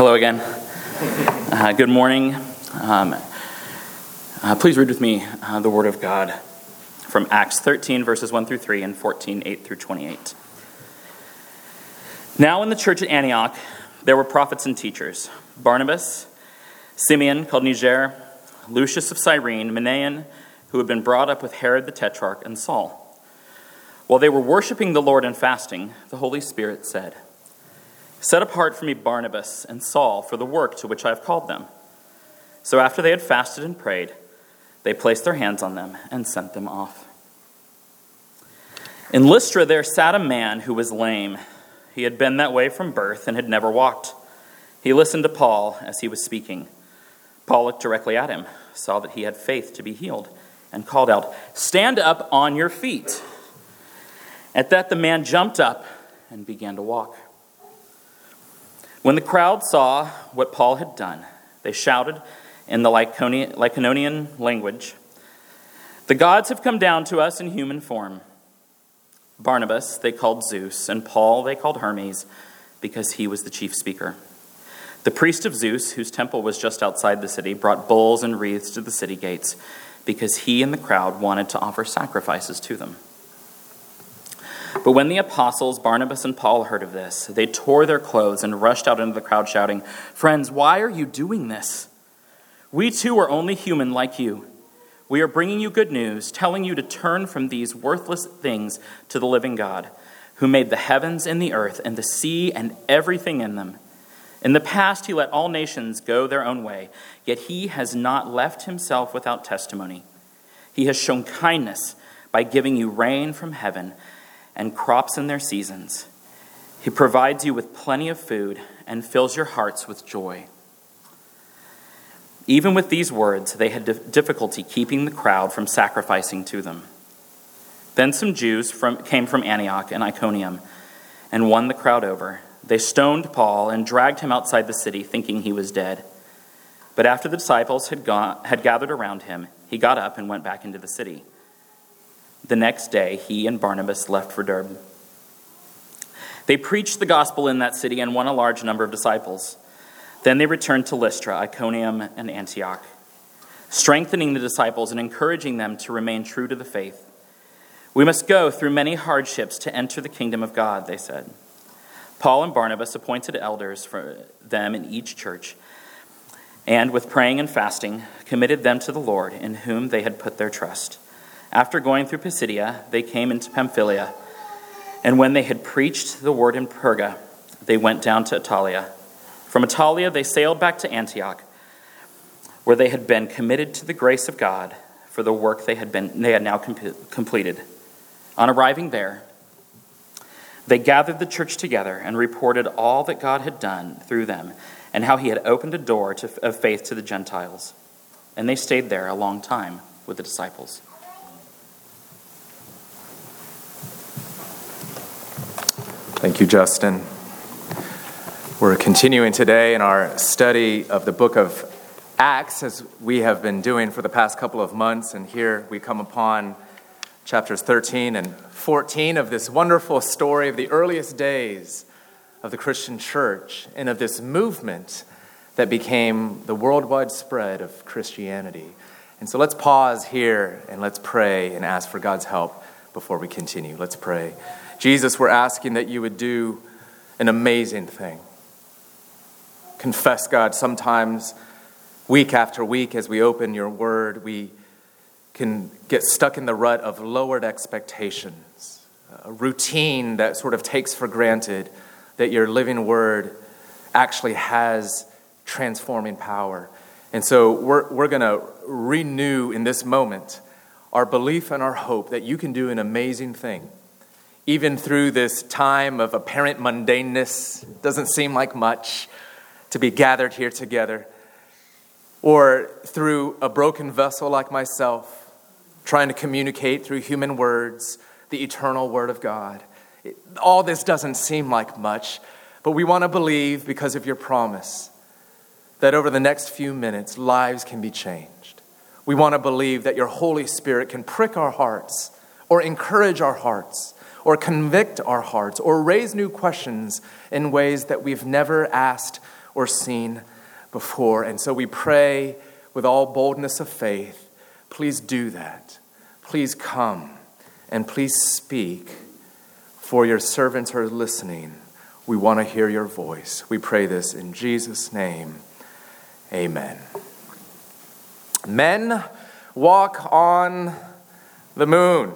Hello again. Uh, good morning. Um, uh, please read with me uh, the Word of God from Acts 13, verses 1 through 3, and 14, 8 through 28. Now, in the church at Antioch, there were prophets and teachers Barnabas, Simeon, called Niger, Lucius of Cyrene, Manaen, who had been brought up with Herod the Tetrarch, and Saul. While they were worshiping the Lord and fasting, the Holy Spirit said, Set apart for me Barnabas and Saul for the work to which I have called them. So after they had fasted and prayed, they placed their hands on them and sent them off. In Lystra there sat a man who was lame. He had been that way from birth and had never walked. He listened to Paul as he was speaking. Paul looked directly at him, saw that he had faith to be healed, and called out, Stand up on your feet. At that the man jumped up and began to walk. When the crowd saw what Paul had done, they shouted in the Lycaonian language The gods have come down to us in human form. Barnabas they called Zeus, and Paul they called Hermes, because he was the chief speaker. The priest of Zeus, whose temple was just outside the city, brought bulls and wreaths to the city gates, because he and the crowd wanted to offer sacrifices to them. But when the apostles, Barnabas and Paul, heard of this, they tore their clothes and rushed out into the crowd, shouting, Friends, why are you doing this? We too are only human like you. We are bringing you good news, telling you to turn from these worthless things to the living God, who made the heavens and the earth and the sea and everything in them. In the past, he let all nations go their own way, yet he has not left himself without testimony. He has shown kindness by giving you rain from heaven and crops in their seasons. He provides you with plenty of food and fills your hearts with joy. Even with these words, they had difficulty keeping the crowd from sacrificing to them. Then some Jews from, came from Antioch and Iconium and won the crowd over. They stoned Paul and dragged him outside the city, thinking he was dead. But after the disciples had, gone, had gathered around him, he got up and went back into the city. The next day, he and Barnabas left for Derbe. They preached the gospel in that city and won a large number of disciples. Then they returned to Lystra, Iconium, and Antioch, strengthening the disciples and encouraging them to remain true to the faith. We must go through many hardships to enter the kingdom of God, they said. Paul and Barnabas appointed elders for them in each church, and with praying and fasting, committed them to the Lord, in whom they had put their trust. After going through Pisidia, they came into Pamphylia, and when they had preached the word in Perga, they went down to Attalia. From Attalia, they sailed back to Antioch, where they had been committed to the grace of God for the work they had, been, they had now completed. On arriving there, they gathered the church together and reported all that God had done through them and how he had opened a door to, of faith to the Gentiles. And they stayed there a long time with the disciples. Thank you, Justin. We're continuing today in our study of the book of Acts, as we have been doing for the past couple of months. And here we come upon chapters 13 and 14 of this wonderful story of the earliest days of the Christian church and of this movement that became the worldwide spread of Christianity. And so let's pause here and let's pray and ask for God's help before we continue. Let's pray. Jesus, we're asking that you would do an amazing thing. Confess, God, sometimes week after week as we open your word, we can get stuck in the rut of lowered expectations, a routine that sort of takes for granted that your living word actually has transforming power. And so we're, we're going to renew in this moment our belief and our hope that you can do an amazing thing even through this time of apparent mundaneness, doesn't seem like much to be gathered here together, or through a broken vessel like myself, trying to communicate through human words the eternal Word of God. It, all this doesn't seem like much, but we want to believe because of your promise that over the next few minutes, lives can be changed. We want to believe that your Holy Spirit can prick our hearts or encourage our hearts or convict our hearts or raise new questions in ways that we've never asked or seen before. And so we pray with all boldness of faith please do that. Please come and please speak, for your servants are listening. We want to hear your voice. We pray this in Jesus' name. Amen. Men walk on the moon.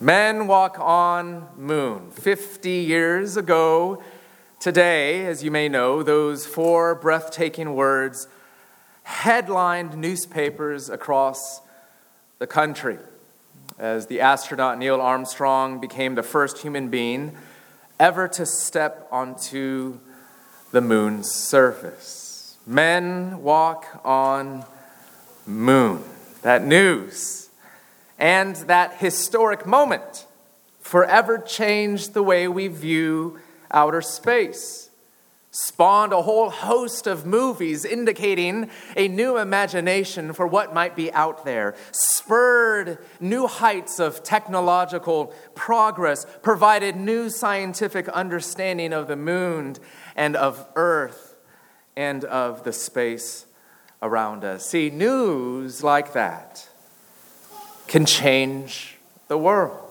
Men walk on moon. 50 years ago today, as you may know, those four breathtaking words headlined newspapers across the country as the astronaut Neil Armstrong became the first human being ever to step onto the moon's surface. Men walk on moon. That news and that historic moment forever changed the way we view outer space spawned a whole host of movies indicating a new imagination for what might be out there, spurred new heights of technological progress, provided new scientific understanding of the moon and of Earth and of the space around us. See, news like that can change the world.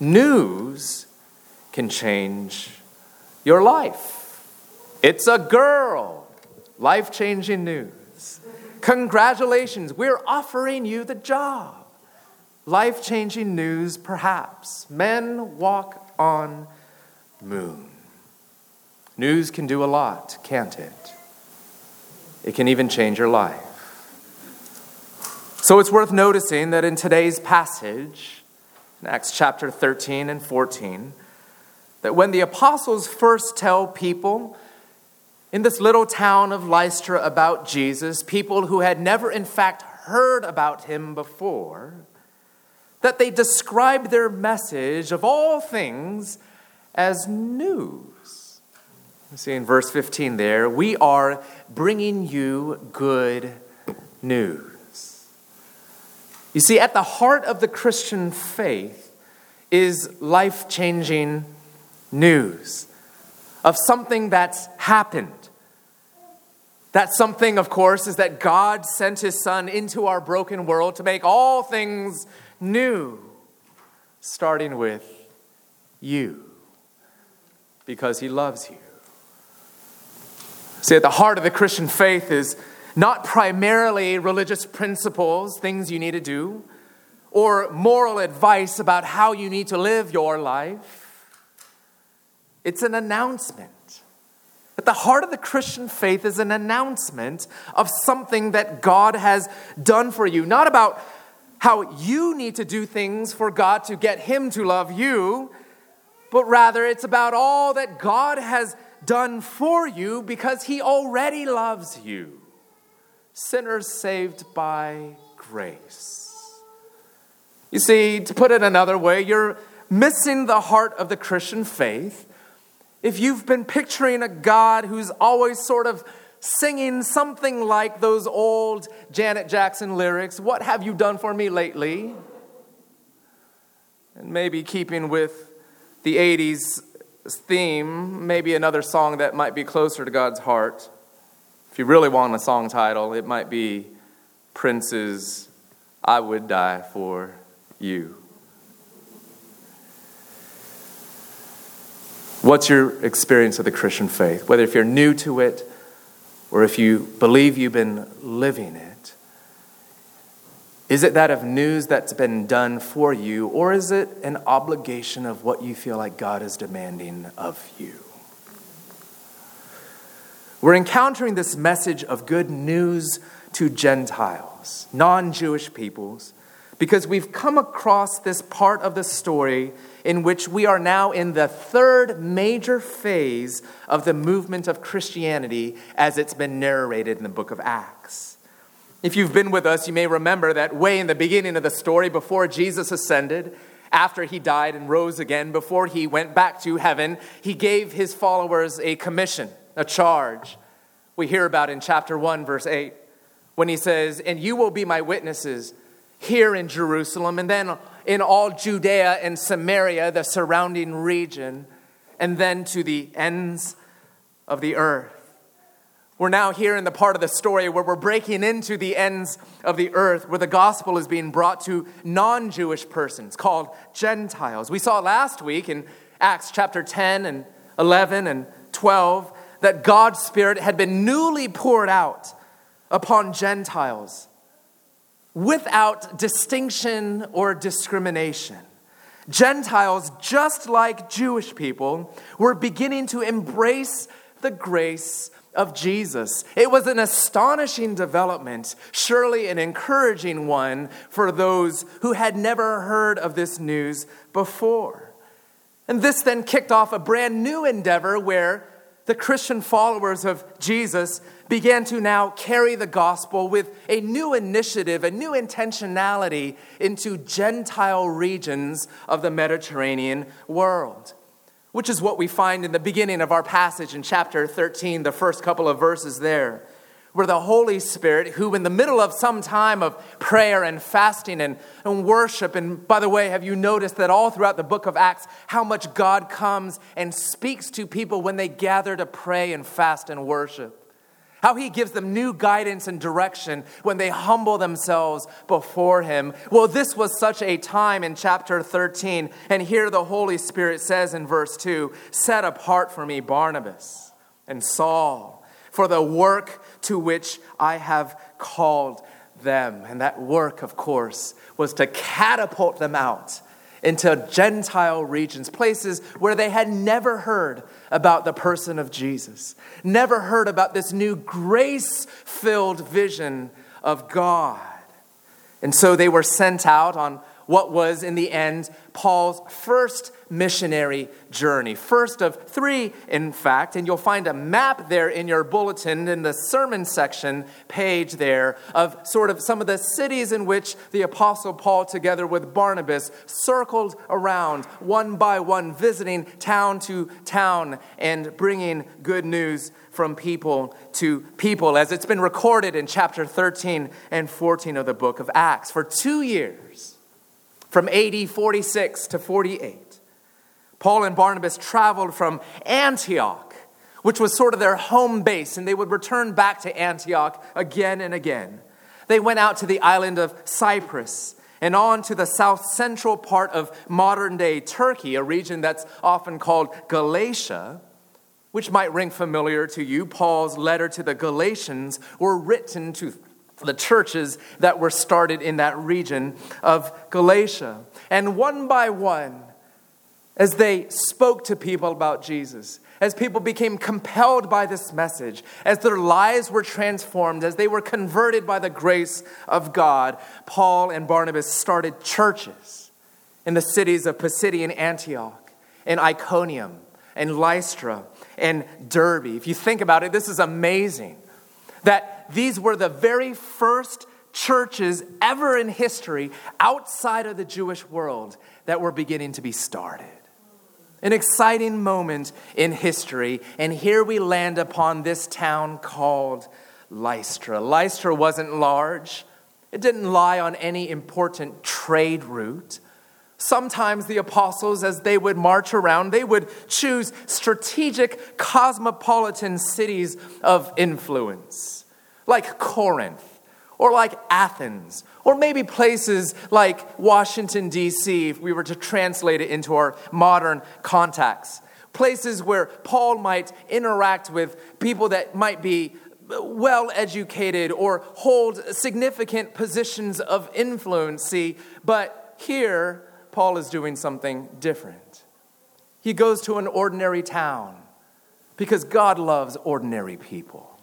News can change your life. It's a girl. Life changing news. Congratulations, we're offering you the job. Life changing news, perhaps. Men walk on moon. News can do a lot, can't it? It can even change your life. So it's worth noticing that in today's passage, in Acts chapter 13 and 14, that when the apostles first tell people in this little town of Lystra about Jesus, people who had never, in fact, heard about him before, that they describe their message of all things as news. You see in verse 15 there, we are bringing you good news. You see, at the heart of the Christian faith is life changing news of something that's happened. That something, of course, is that God sent his Son into our broken world to make all things new, starting with you, because he loves you. See, at the heart of the Christian faith is not primarily religious principles, things you need to do, or moral advice about how you need to live your life. It's an announcement. At the heart of the Christian faith is an announcement of something that God has done for you, not about how you need to do things for God to get Him to love you, but rather it's about all that God has done for you because He already loves you. Sinners saved by grace. You see, to put it another way, you're missing the heart of the Christian faith if you've been picturing a God who's always sort of singing something like those old Janet Jackson lyrics, What have you done for me lately? And maybe keeping with the 80s theme, maybe another song that might be closer to God's heart. If you really want a song title, it might be Prince's I Would Die for You. What's your experience of the Christian faith? Whether if you're new to it or if you believe you've been living it. Is it that of news that's been done for you, or is it an obligation of what you feel like God is demanding of you? We're encountering this message of good news to Gentiles, non Jewish peoples, because we've come across this part of the story in which we are now in the third major phase of the movement of Christianity as it's been narrated in the book of Acts. If you've been with us, you may remember that way in the beginning of the story, before Jesus ascended, after he died and rose again, before he went back to heaven, he gave his followers a commission, a charge. We hear about in chapter 1, verse 8, when he says, And you will be my witnesses here in Jerusalem, and then in all Judea and Samaria, the surrounding region, and then to the ends of the earth. We're now here in the part of the story where we're breaking into the ends of the earth, where the gospel is being brought to non Jewish persons called Gentiles. We saw last week in Acts chapter 10 and 11 and 12 that God's Spirit had been newly poured out upon Gentiles without distinction or discrimination. Gentiles, just like Jewish people, were beginning to embrace the grace of Jesus. It was an astonishing development, surely an encouraging one for those who had never heard of this news before. And this then kicked off a brand new endeavor where the Christian followers of Jesus began to now carry the gospel with a new initiative, a new intentionality into Gentile regions of the Mediterranean world which is what we find in the beginning of our passage in chapter 13, the first couple of verses there, where the Holy Spirit, who in the middle of some time of prayer and fasting and, and worship, and by the way, have you noticed that all throughout the book of Acts, how much God comes and speaks to people when they gather to pray and fast and worship? how he gives them new guidance and direction when they humble themselves before him. Well, this was such a time in chapter 13. And here the Holy Spirit says in verse 2 Set apart for me Barnabas and Saul for the work to which I have called them. And that work, of course, was to catapult them out into Gentile regions, places where they had never heard about the person of Jesus, never heard about this new grace filled vision of God. And so they were sent out on what was, in the end, Paul's first missionary journey. First of three, in fact, and you'll find a map there in your bulletin in the sermon section page there of sort of some of the cities in which the Apostle Paul, together with Barnabas, circled around one by one, visiting town to town and bringing good news from people to people, as it's been recorded in chapter 13 and 14 of the book of Acts. For two years, from AD 46 to 48. Paul and Barnabas traveled from Antioch, which was sort of their home base, and they would return back to Antioch again and again. They went out to the island of Cyprus and on to the south central part of modern day Turkey, a region that's often called Galatia, which might ring familiar to you. Paul's letter to the Galatians were written to the churches that were started in that region of Galatia. And one by one, as they spoke to people about Jesus, as people became compelled by this message, as their lives were transformed, as they were converted by the grace of God, Paul and Barnabas started churches in the cities of Pisidian Antioch and Iconium and Lystra and Derbe. If you think about it, this is amazing that these were the very first churches ever in history outside of the Jewish world that were beginning to be started. An exciting moment in history, and here we land upon this town called Lystra. Lystra wasn't large, it didn't lie on any important trade route. Sometimes the apostles, as they would march around, they would choose strategic cosmopolitan cities of influence like Corinth or like Athens, or maybe places like Washington, D.C., if we were to translate it into our modern context. Places where Paul might interact with people that might be well educated or hold significant positions of influence. But here, Paul is doing something different. He goes to an ordinary town because God loves ordinary people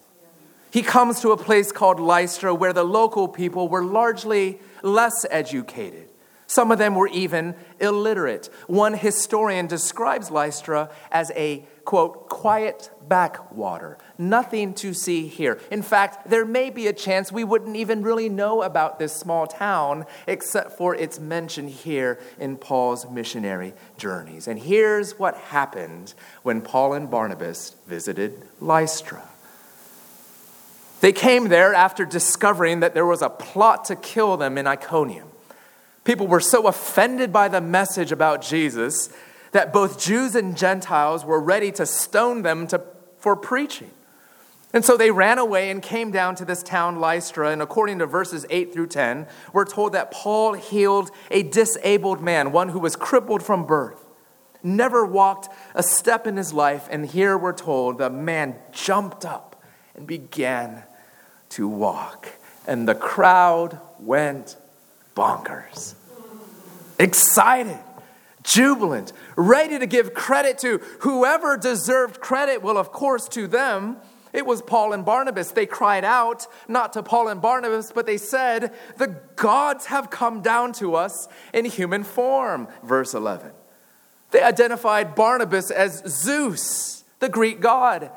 he comes to a place called Lystra where the local people were largely less educated. Some of them were even illiterate. One historian describes Lystra as a, quote, quiet backwater. Nothing to see here. In fact, there may be a chance we wouldn't even really know about this small town except for its mention here in Paul's missionary journeys. And here's what happened when Paul and Barnabas visited Lystra. They came there after discovering that there was a plot to kill them in Iconium. People were so offended by the message about Jesus that both Jews and Gentiles were ready to stone them to for preaching. And so they ran away and came down to this town, Lystra. And according to verses 8 through 10, we're told that Paul healed a disabled man, one who was crippled from birth, never walked a step in his life. And here we're told the man jumped up and began to walk. And the crowd went bonkers. Excited, jubilant, ready to give credit to whoever deserved credit. Well, of course, to them it was Paul and Barnabas. They cried out, not to Paul and Barnabas, but they said, The gods have come down to us in human form. Verse 11. They identified Barnabas as Zeus, the Greek god,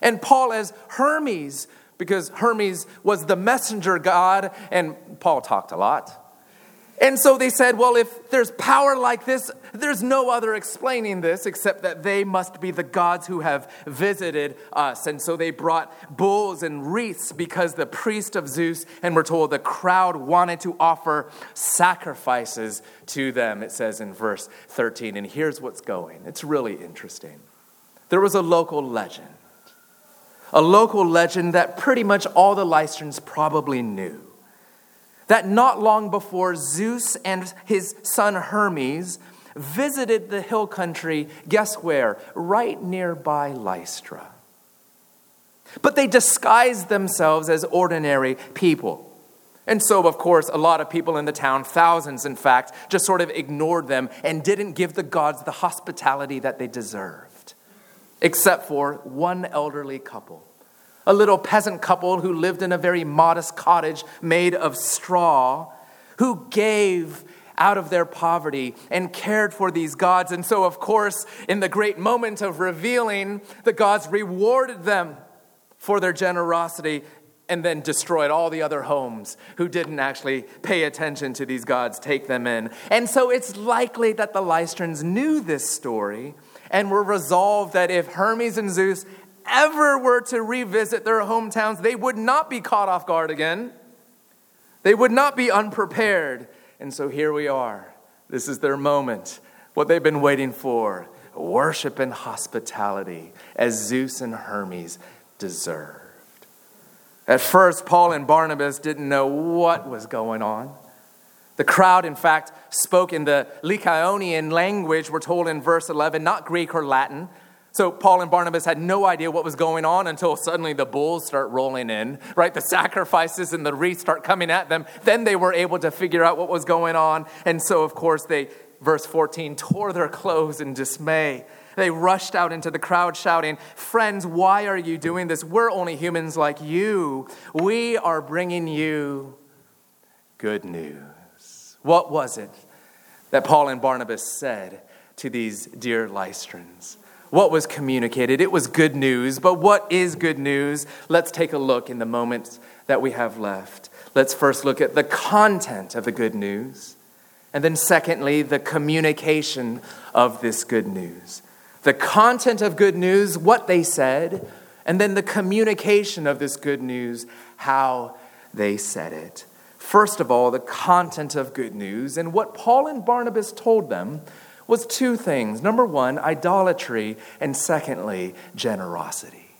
and Paul as Hermes, because Hermes was the messenger god, and Paul talked a lot. And so they said, well, if there's power like this, there's no other explaining this except that they must be the gods who have visited us. And so they brought bulls and wreaths because the priest of Zeus, and we're told the crowd wanted to offer sacrifices to them, it says in verse 13. And here's what's going it's really interesting. There was a local legend, a local legend that pretty much all the Lystrans probably knew that not long before Zeus and his son Hermes visited the hill country, guess where? Right nearby Lystra. But they disguised themselves as ordinary people. And so, of course, a lot of people in the town, thousands in fact, just sort of ignored them and didn't give the gods the hospitality that they deserved, except for one elderly couple a little peasant couple who lived in a very modest cottage made of straw, who gave out of their poverty and cared for these gods. And so, of course, in the great moment of revealing, the gods rewarded them for their generosity and then destroyed all the other homes who didn't actually pay attention to these gods, take them in. And so it's likely that the Lystrans knew this story and were resolved that if Hermes and Zeus ever were to revisit their hometowns, they would not be caught off guard again. They would not be unprepared. And so here we are. This is their moment, what they've been waiting for worship and hospitality as Zeus and Hermes deserved. At first, Paul and Barnabas didn't know what was going on. The crowd, in fact, spoke in the Lycaonian language, we're told in verse 11, not Greek or Latin, so Paul and Barnabas had no idea what was going on until suddenly the bulls start rolling in, right? The sacrifices and the wreaths start coming at them. Then they were able to figure out what was going on. And so, of course, they, verse 14, tore their clothes in dismay. They rushed out into the crowd shouting, Friends, why are you doing this? We're only humans like you. We are bringing you good news. What was it that Paul and Barnabas said to these dear Lystrans? what was communicated. It was good news, but what is good news? Let's take a look in the moments that we have left. Let's first look at the content of the good news, and then, secondly, the communication of this good news. The content of good news, what they said, and then the communication of this good news, how they said it. First of all, the content of good news and what Paul and Barnabas told them was two things. Number one, idolatry, and secondly, generosity.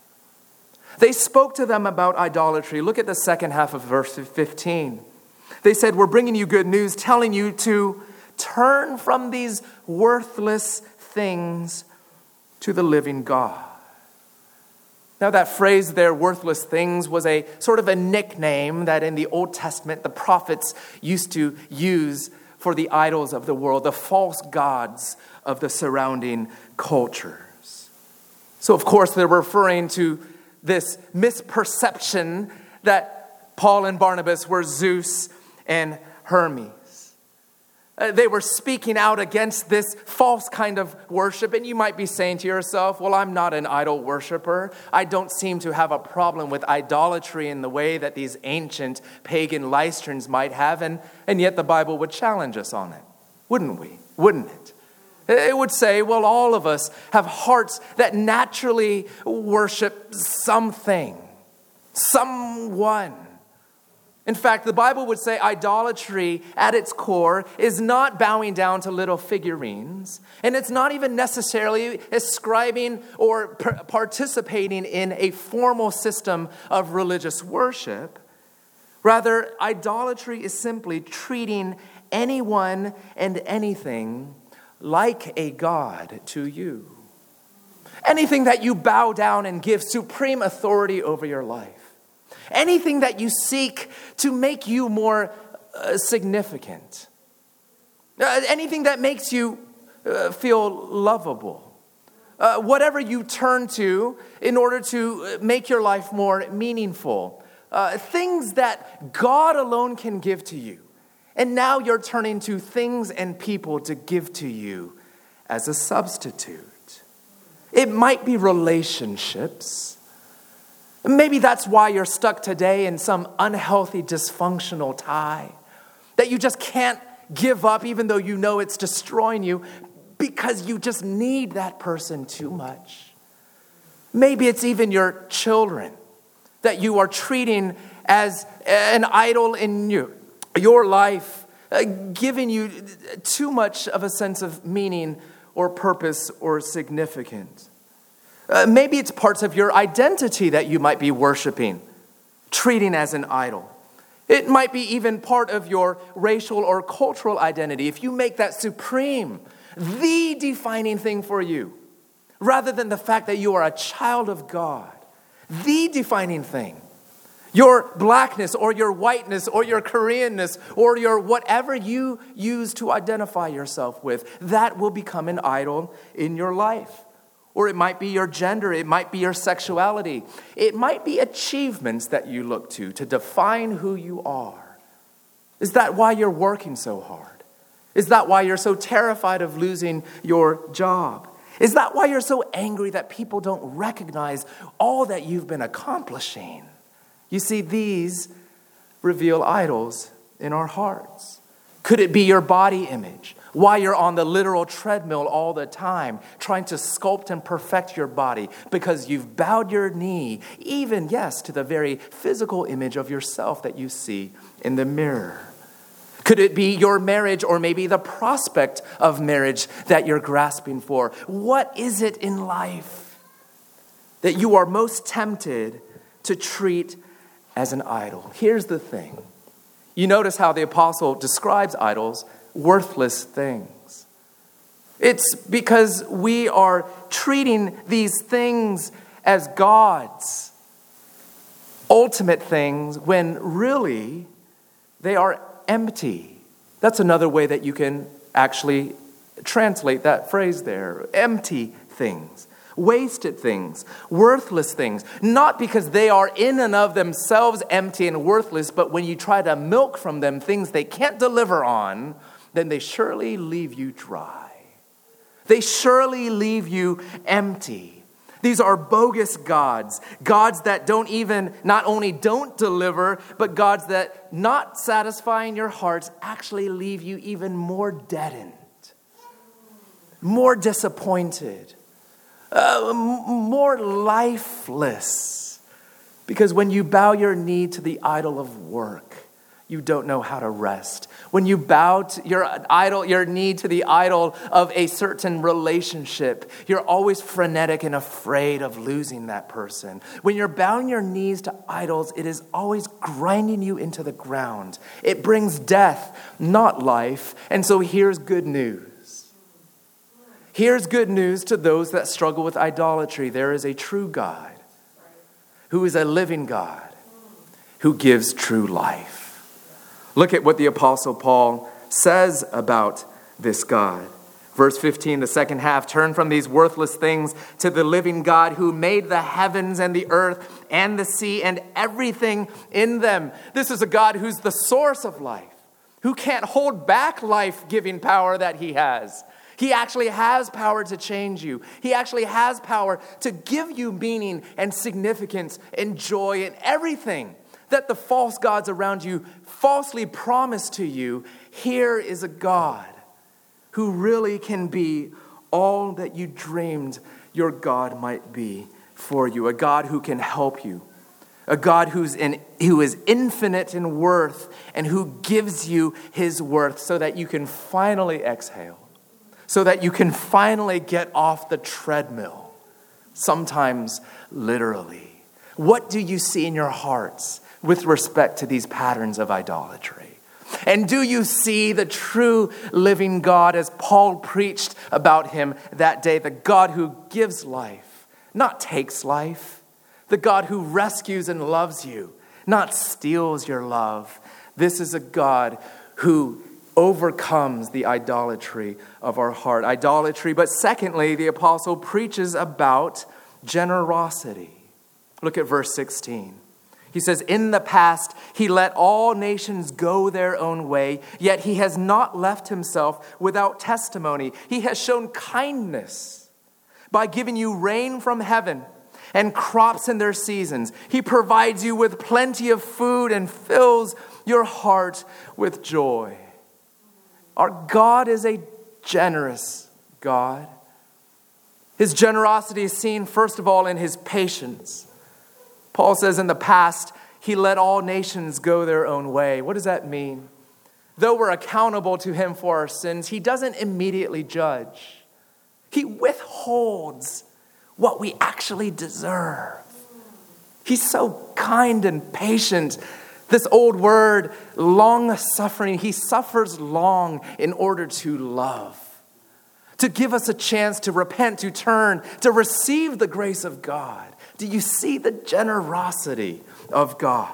They spoke to them about idolatry. Look at the second half of verse 15. They said, We're bringing you good news, telling you to turn from these worthless things to the living God. Now, that phrase there, worthless things, was a sort of a nickname that in the Old Testament the prophets used to use for the idols of the world, the false gods of the surrounding cultures. So, of course, they're referring to this misperception that Paul and Barnabas were Zeus and Hermes. Uh, they were speaking out against this false kind of worship. And you might be saying to yourself, Well, I'm not an idol worshiper. I don't seem to have a problem with idolatry in the way that these ancient pagan Lystrans might have. And, and yet the Bible would challenge us on it, wouldn't we? Wouldn't it? It would say, Well, all of us have hearts that naturally worship something, someone. In fact, the Bible would say idolatry at its core is not bowing down to little figurines, and it's not even necessarily ascribing or participating in a formal system of religious worship. Rather, idolatry is simply treating anyone and anything like a God to you. Anything that you bow down and give supreme authority over your life anything that you seek to make you more uh, significant, uh, anything that makes you uh, feel lovable. Uh, whatever you turn to in order to uh, make your life more meaningful, uh, things that God alone can give to you. And now you're turning to things and people to give to you as a substitute. It might be relationships. Maybe that's why you're stuck today in some unhealthy, dysfunctional tie that you just can't give up, even though you know it's destroying you, because you just need that person too much. Maybe it's even your children that you are treating as an idol in you, your life, uh, giving you too much of a sense of meaning or purpose or significance. Uh, maybe it's parts of your identity that you might be worshiping, treating as an idol. It might be even part of your racial or cultural identity. If you make that supreme, the defining thing for you, rather than the fact that you are a child of God, the defining thing, your blackness or your whiteness or your Koreanness or your whatever you use to identify yourself with, that will become an idol in your life. Or it might be your gender, it might be your sexuality, it might be achievements that you look to to define who you are. Is that why you're working so hard? Is that why you're so terrified of losing your job? Is that why you're so angry that people don't recognize all that you've been accomplishing? You see, these reveal idols in our hearts. Could it be your body image? Why you're on the literal treadmill all the time, trying to sculpt and perfect your body because you've bowed your knee, even, yes, to the very physical image of yourself that you see in the mirror. Could it be your marriage or maybe the prospect of marriage that you're grasping for? What is it in life that you are most tempted to treat as an idol? Here's the thing you notice how the apostle describes idols worthless things. It's because we are treating these things as God's ultimate things when really they are empty. That's another way that you can actually translate that phrase there empty things wasted things, worthless things, not because they are in and of themselves empty and worthless, but when you try to milk from them things they can't deliver on, then they surely leave you dry. They surely leave you empty. These are bogus gods, gods that don't even, not only don't deliver, but gods that, not satisfying your hearts, actually leave you even more deadened, more disappointed, uh, more lifeless. Because when you bow your knee to the idol of work, you don't know how to rest. When you bow your idol, your knee to the idol of a certain relationship, you're always frenetic and afraid of losing that person. When you're bowing your knees to idols, it is always grinding you into the ground. It brings death, not life. And so here's good news. Here's good news to those that struggle with idolatry. There is a true God who is a living God who gives true life. Look at what the Apostle Paul says about this God. Verse 15, the second half turn from these worthless things to the living God who made the heavens and the earth and the sea and everything in them. This is a God who's the source of life, who can't hold back life giving power that he has. He actually has power to change you. He actually has power to give you meaning and significance and joy and everything that the false gods around you falsely promise to you. Here is a God who really can be all that you dreamed your God might be for you, a God who can help you, a God who's in, who is infinite in worth and who gives you his worth so that you can finally exhale, so that you can finally get off the treadmill, sometimes literally. What do you see in your hearts with respect to these patterns of idolatry? And do you see the true living God as Paul preached about him that day, the God who gives life, not takes life? the God who rescues and loves you, not steals your love. This is a God who overcomes the idolatry of our heart. Idolatry, but secondly, the apostle preaches about generosity. Look at verse 16. He says, In the past, he let all nations go their own way, yet he has not left himself without testimony. He has shown kindness by giving you rain from heaven and crops in their seasons. He provides you with plenty of food and fills your heart with joy. Our God is a generous God. His generosity is seen, first of all, in his patience. Paul says in the past, he let all nations go their own way. What does that mean? Though we're accountable to him for our sins, he doesn't immediately judge, he withholds what we actually deserve. He's so kind and patient. This old word, long suffering, he suffers long in order to love, to give us a chance to repent, to turn, to receive the grace of God. Do you see the generosity of God?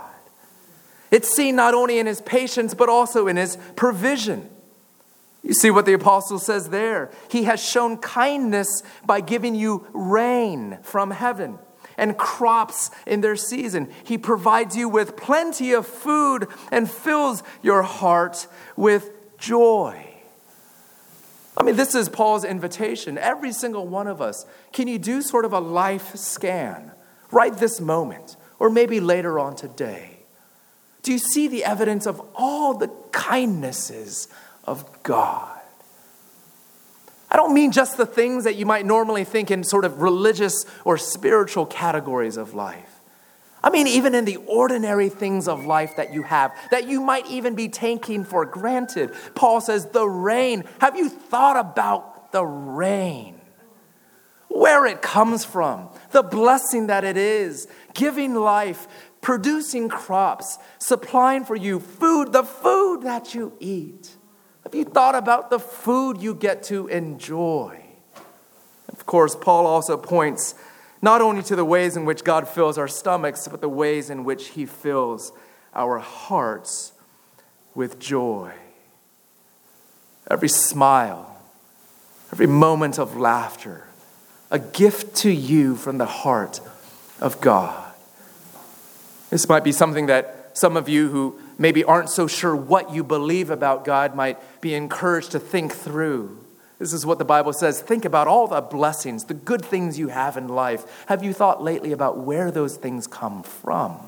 It's seen not only in his patience, but also in his provision. You see what the apostle says there. He has shown kindness by giving you rain from heaven and crops in their season. He provides you with plenty of food and fills your heart with joy. I mean, this is Paul's invitation. Every single one of us, can you do sort of a life scan right this moment, or maybe later on today? Do you see the evidence of all the kindnesses of God. I don't mean just the things that you might normally think in sort of religious or spiritual categories of life. I mean, even in the ordinary things of life that you have, that you might even be taking for granted. Paul says, The rain. Have you thought about the rain? Where it comes from, the blessing that it is, giving life, producing crops, supplying for you food, the food that you eat. Have you thought about the food you get to enjoy? Of course, Paul also points not only to the ways in which God fills our stomachs, but the ways in which he fills our hearts with joy. Every smile, every moment of laughter, a gift to you from the heart of God. This might be something that some of you who maybe aren't so sure what you believe about God might be encouraged to think through. This is what the Bible says. Think about all the blessings, the good things you have in life. Have you thought lately about where those things come from?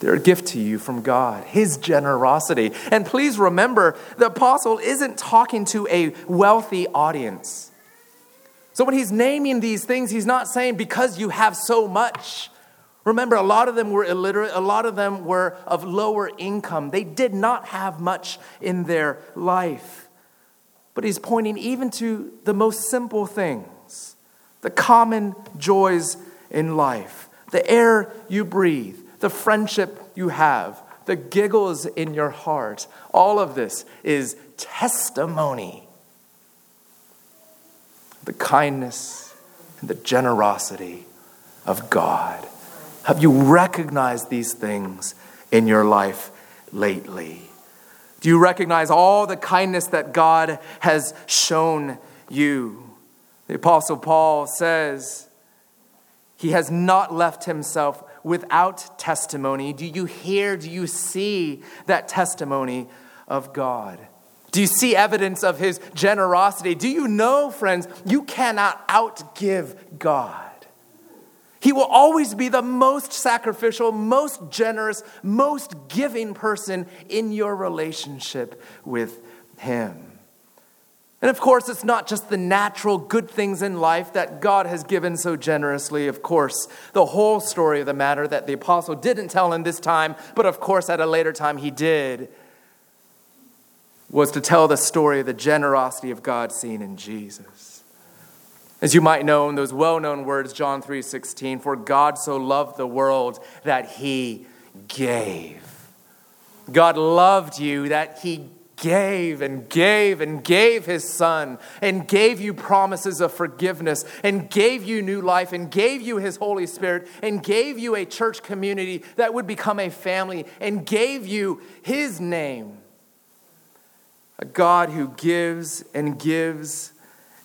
They're a gift to you from God, His generosity. And please remember, the apostle isn't talking to a wealthy audience. So when he's naming these things, he's not saying because you have so much Remember, a lot of them were illiterate, a lot of them were of lower income. They did not have much in their life. But he's pointing even to the most simple things, the common joys in life, the air you breathe, the friendship you have, the giggles in your heart. All of this is testimony. The kindness and the generosity of God. Have you recognized these things in your life lately? Do you recognize all the kindness that God has shown you? The Apostle Paul says he has not left himself without testimony. Do you hear, do you see that testimony of God? Do you see evidence of his generosity? Do you know, friends, you cannot outgive God? He will always be the most sacrificial, most generous, most giving person in your relationship with Him. And of course, it's not just the natural good things in life that God has given so generously. Of course, the whole story of the matter that the apostle didn't tell in this time, but of course, at a later time he did, was to tell the story of the generosity of God seen in Jesus. As you might know in those well-known words, John 3:16, for God so loved the world that he gave. God loved you that he gave and gave and gave his son and gave you promises of forgiveness and gave you new life and gave you his Holy Spirit and gave you a church community that would become a family and gave you his name. A God who gives and gives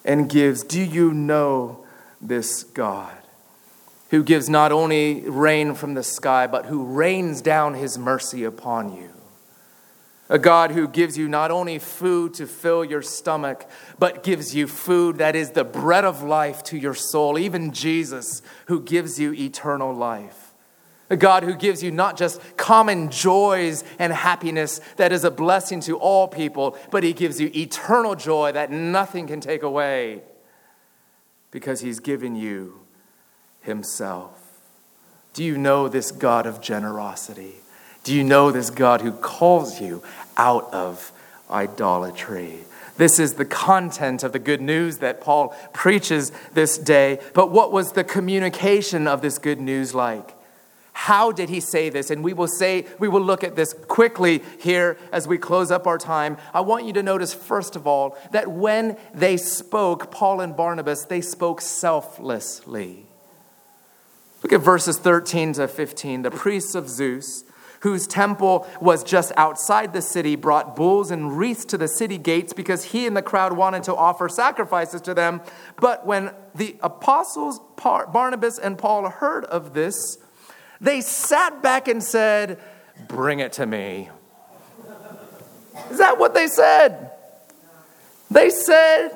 and gives. Do you know this God? Who gives not only rain from the sky, but who rains down his mercy upon you a God who gives you not only food to fill your stomach, but gives you food that is the bread of life to your soul, even Jesus, who gives you eternal life. A God who gives you not just common joys and happiness that is a blessing to all people, but He gives you eternal joy that nothing can take away because He's given you Himself. Do you know this God of generosity? Do you know this God who calls you out of idolatry? This is the content of the good news that Paul preaches this day. But what was the communication of this good news like? How did he say this? And we will say, we will look at this quickly here as we close up our time. I want you to notice, first of all, that when they spoke, Paul and Barnabas, they spoke selflessly. Look at verses 13 to 15. The priests of Zeus whose temple was just outside the city, brought bulls and wreaths to the city gates because he and the crowd wanted to offer sacrifices to them. But when the apostles, Barnabas and Paul, heard of this, they sat back and said, Bring it to me. Is that what they said? They said,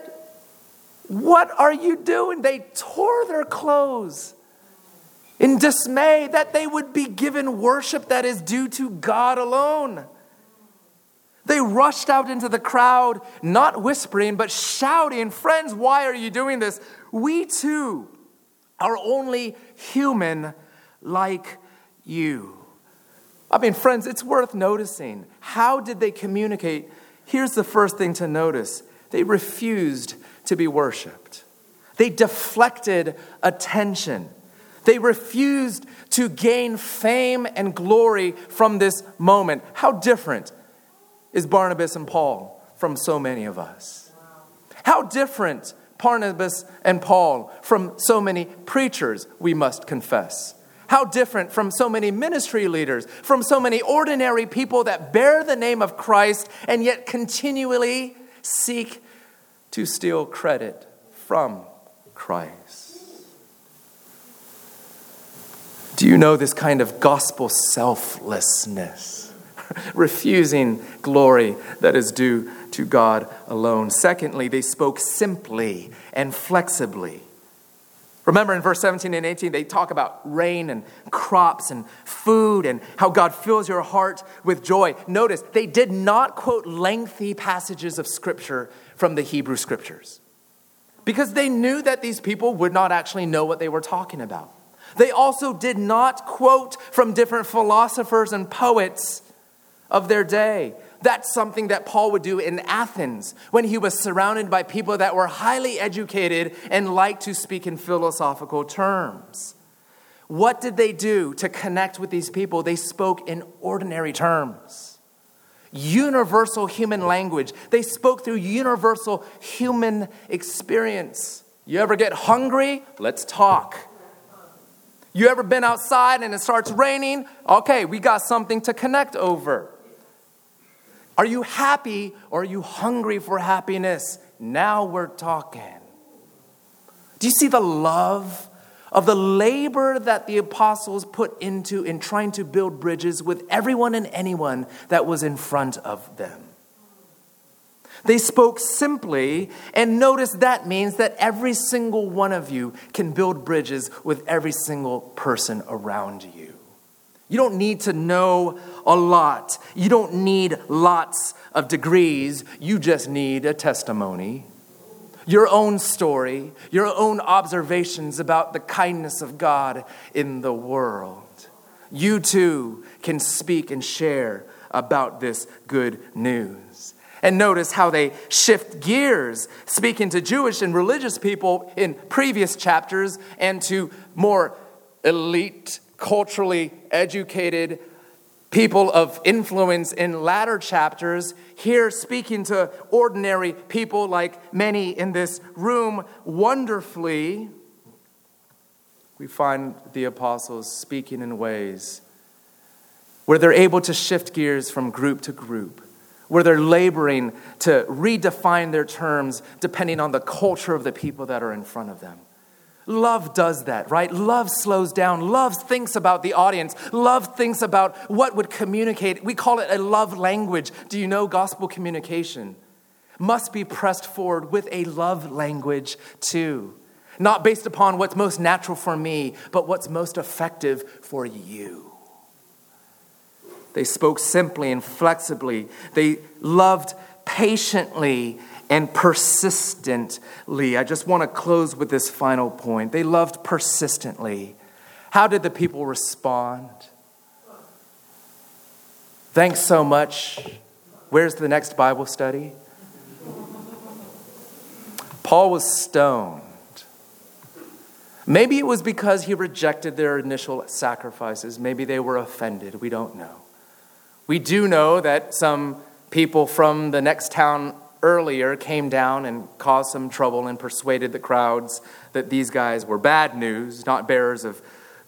What are you doing? They tore their clothes in dismay that they would be given worship that is due to God alone. They rushed out into the crowd, not whispering, but shouting, Friends, why are you doing this? We too are only human like you. I mean, friends, it's worth noticing. How did they communicate? Here's the first thing to notice they refused to be worshiped, they deflected attention. They refused to gain fame and glory from this moment. How different is Barnabas and Paul from so many of us? How different Barnabas and Paul from so many preachers, we must confess. How different from so many ministry leaders, from so many ordinary people that bear the name of Christ and yet continually seek to steal credit from Christ. Do you know this kind of gospel selflessness? Refusing glory that is due to God alone. Secondly, they spoke simply and flexibly. Remember in verse 17 and 18, they talk about rain and crops and food and how God fills your heart with joy. Notice, they did not quote lengthy passages of scripture from the Hebrew scriptures because they knew that these people would not actually know what they were talking about. They also did not quote from different philosophers and poets of their day. That's something that Paul would do in Athens when he was surrounded by people that were highly educated and liked to speak in philosophical terms. What did they do to connect with these people? They spoke in ordinary terms, universal human language. They spoke through universal human experience. You ever get hungry? Let's talk. You ever been outside and it starts raining? Okay, we got something to connect over. Are you happy or are you hungry for happiness? Now we're talking. Do you see the love of the labor that the apostles put into in trying to build bridges with everyone and anyone that was in front of them? They spoke simply, and notice that means that every single one of you can build bridges with every single person around you. You don't need to know a lot. You don't need lots of degrees. You just need a testimony. Your own story, your own observations about the kindness of God in the world. You too can speak and share about this good news. And notice how they shift gears, speaking to Jewish and religious people in previous chapters and to more elite, culturally educated people of influence in latter chapters. Here, speaking to ordinary people like many in this room, wonderfully, we find the apostles speaking in ways where they're able to shift gears from group to group, where they're laboring to redefine their terms depending on the culture of the people that are in front of them. Love does that, right? Love slows down. Love thinks about the audience. Love thinks about what would communicate. We call it a love language. Do you know gospel communication must be pressed forward with a love language too? Not based upon what's most natural for me, but what's most effective for you. They spoke simply and flexibly. They loved patiently and persistently. I just want to close with this final point. They loved persistently. How did the people respond? Thanks so much. Where's the next Bible study? Paul was stoned. Maybe it was because he rejected their initial sacrifices. Maybe they were offended. We don't know. We do know that some people from the next town earlier came down and caused some trouble and persuaded the crowds that these guys were bad news, not bearers of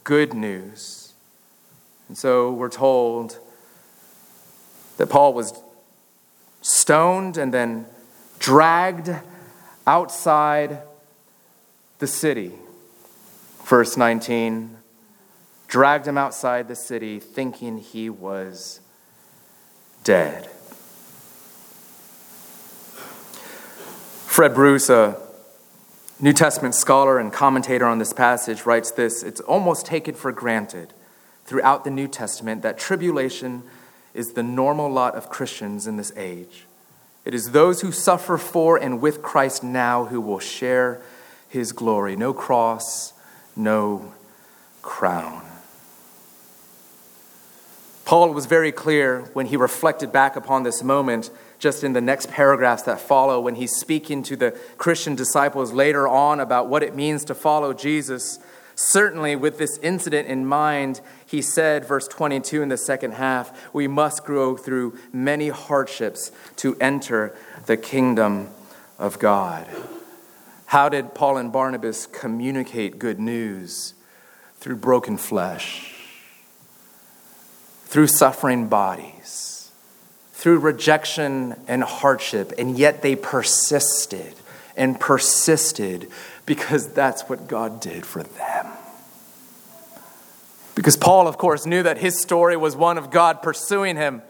good news. And so we're told that Paul was stoned and then dragged outside the city. Verse 19 dragged him outside the city, thinking he was dead. Fred Bruce, a New Testament scholar and commentator on this passage, writes this It's almost taken for granted throughout the New Testament that tribulation is the normal lot of Christians in this age. It is those who suffer for and with Christ now who will share his glory. No cross, no crown. Paul was very clear when he reflected back upon this moment, just in the next paragraphs that follow, when he's speaking to the Christian disciples later on about what it means to follow Jesus. Certainly, with this incident in mind, he said, verse 22 in the second half, we must grow through many hardships to enter the kingdom of God. How did Paul and Barnabas communicate good news? Through broken flesh through suffering bodies, through rejection and hardship, and yet they persisted and persisted because that's what God did for them. Because Paul, of course, knew that his story was one of God pursuing him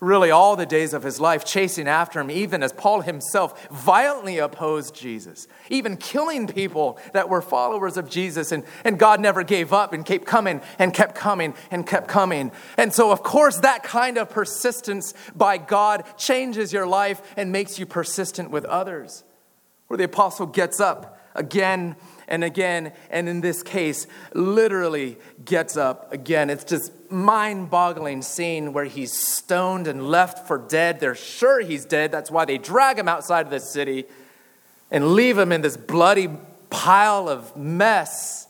really all the days of his life, chasing after him, even as Paul himself violently opposed Jesus, even killing people that were followers of Jesus. And, and God never gave up and kept coming and kept coming and kept coming. And so, of course, that kind of persistence by God changes your life and makes you persistent with others. Where the apostle gets up again and again, and in this case, literally gets up again. It's just mind boggling scene where he's stoned and left for dead. They're sure he's dead. That's why they drag him outside of the city and leave him in this bloody pile of mess.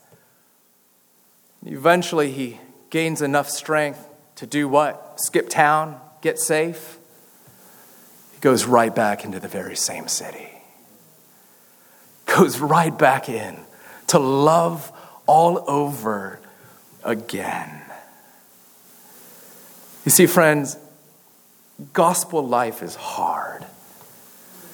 Eventually, he gains enough strength to do what? Skip town, get safe. He goes right back into the very same city. Goes right back in to love all over again. You see, friends, gospel life is hard.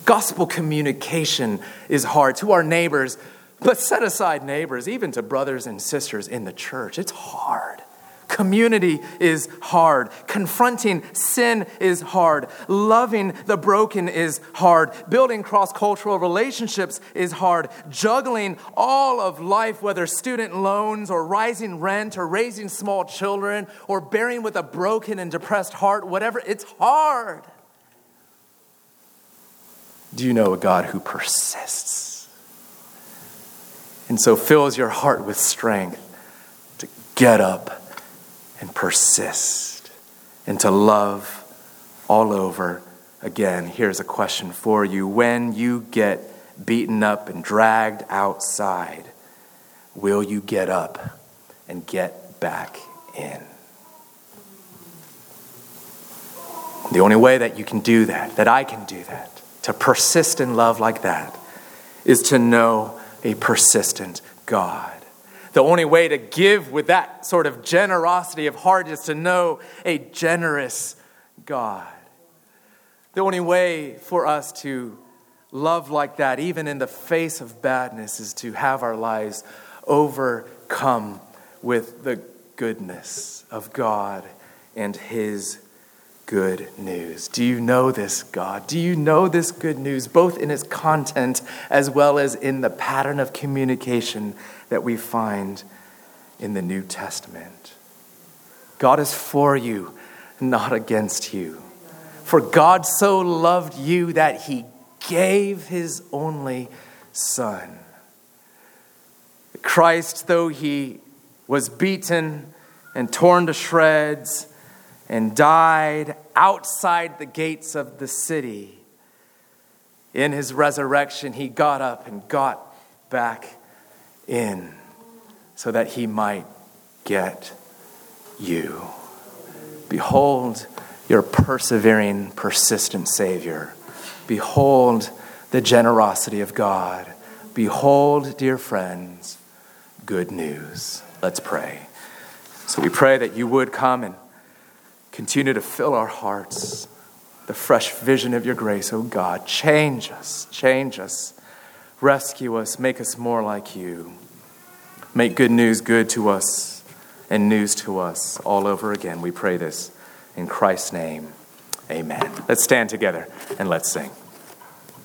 Gospel communication is hard to our neighbors, but set aside neighbors, even to brothers and sisters in the church. It's hard. Community is hard. Confronting sin is hard. Loving the broken is hard. Building cross cultural relationships is hard. Juggling all of life, whether student loans or rising rent or raising small children or bearing with a broken and depressed heart, whatever, it's hard. Do you know a God who persists? And so fills your heart with strength to get up and persist and to love all over again. Here's a question for you. When you get beaten up and dragged outside, will you get up and get back in? The only way that you can do that, that I can do that, to persist in love like that, is to know a persistent God. The only way to give with that sort of generosity of heart is to know a generous God. The only way for us to love like that, even in the face of badness, is to have our lives overcome with the goodness of God and His good news. Do you know this, God? Do you know this good news, both in its content as well as in the pattern of communication that we find in the New Testament? God is for you, not against you. For God so loved you that he gave his only Son. Christ, though he was beaten and torn to shreds, and died outside the gates of the city. In his resurrection, he got up and got back in so that he might get you. Behold your persevering, persistent Savior. Behold the generosity of God. Behold, dear friends, good news. Let's pray. So we pray that you would come and Continue to fill our hearts, the fresh vision of your grace, oh God. Change us, change us, rescue us, make us more like you. Make good news good to us and news to us all over again. We pray this in Christ's name. Amen. Let's stand together and let's sing.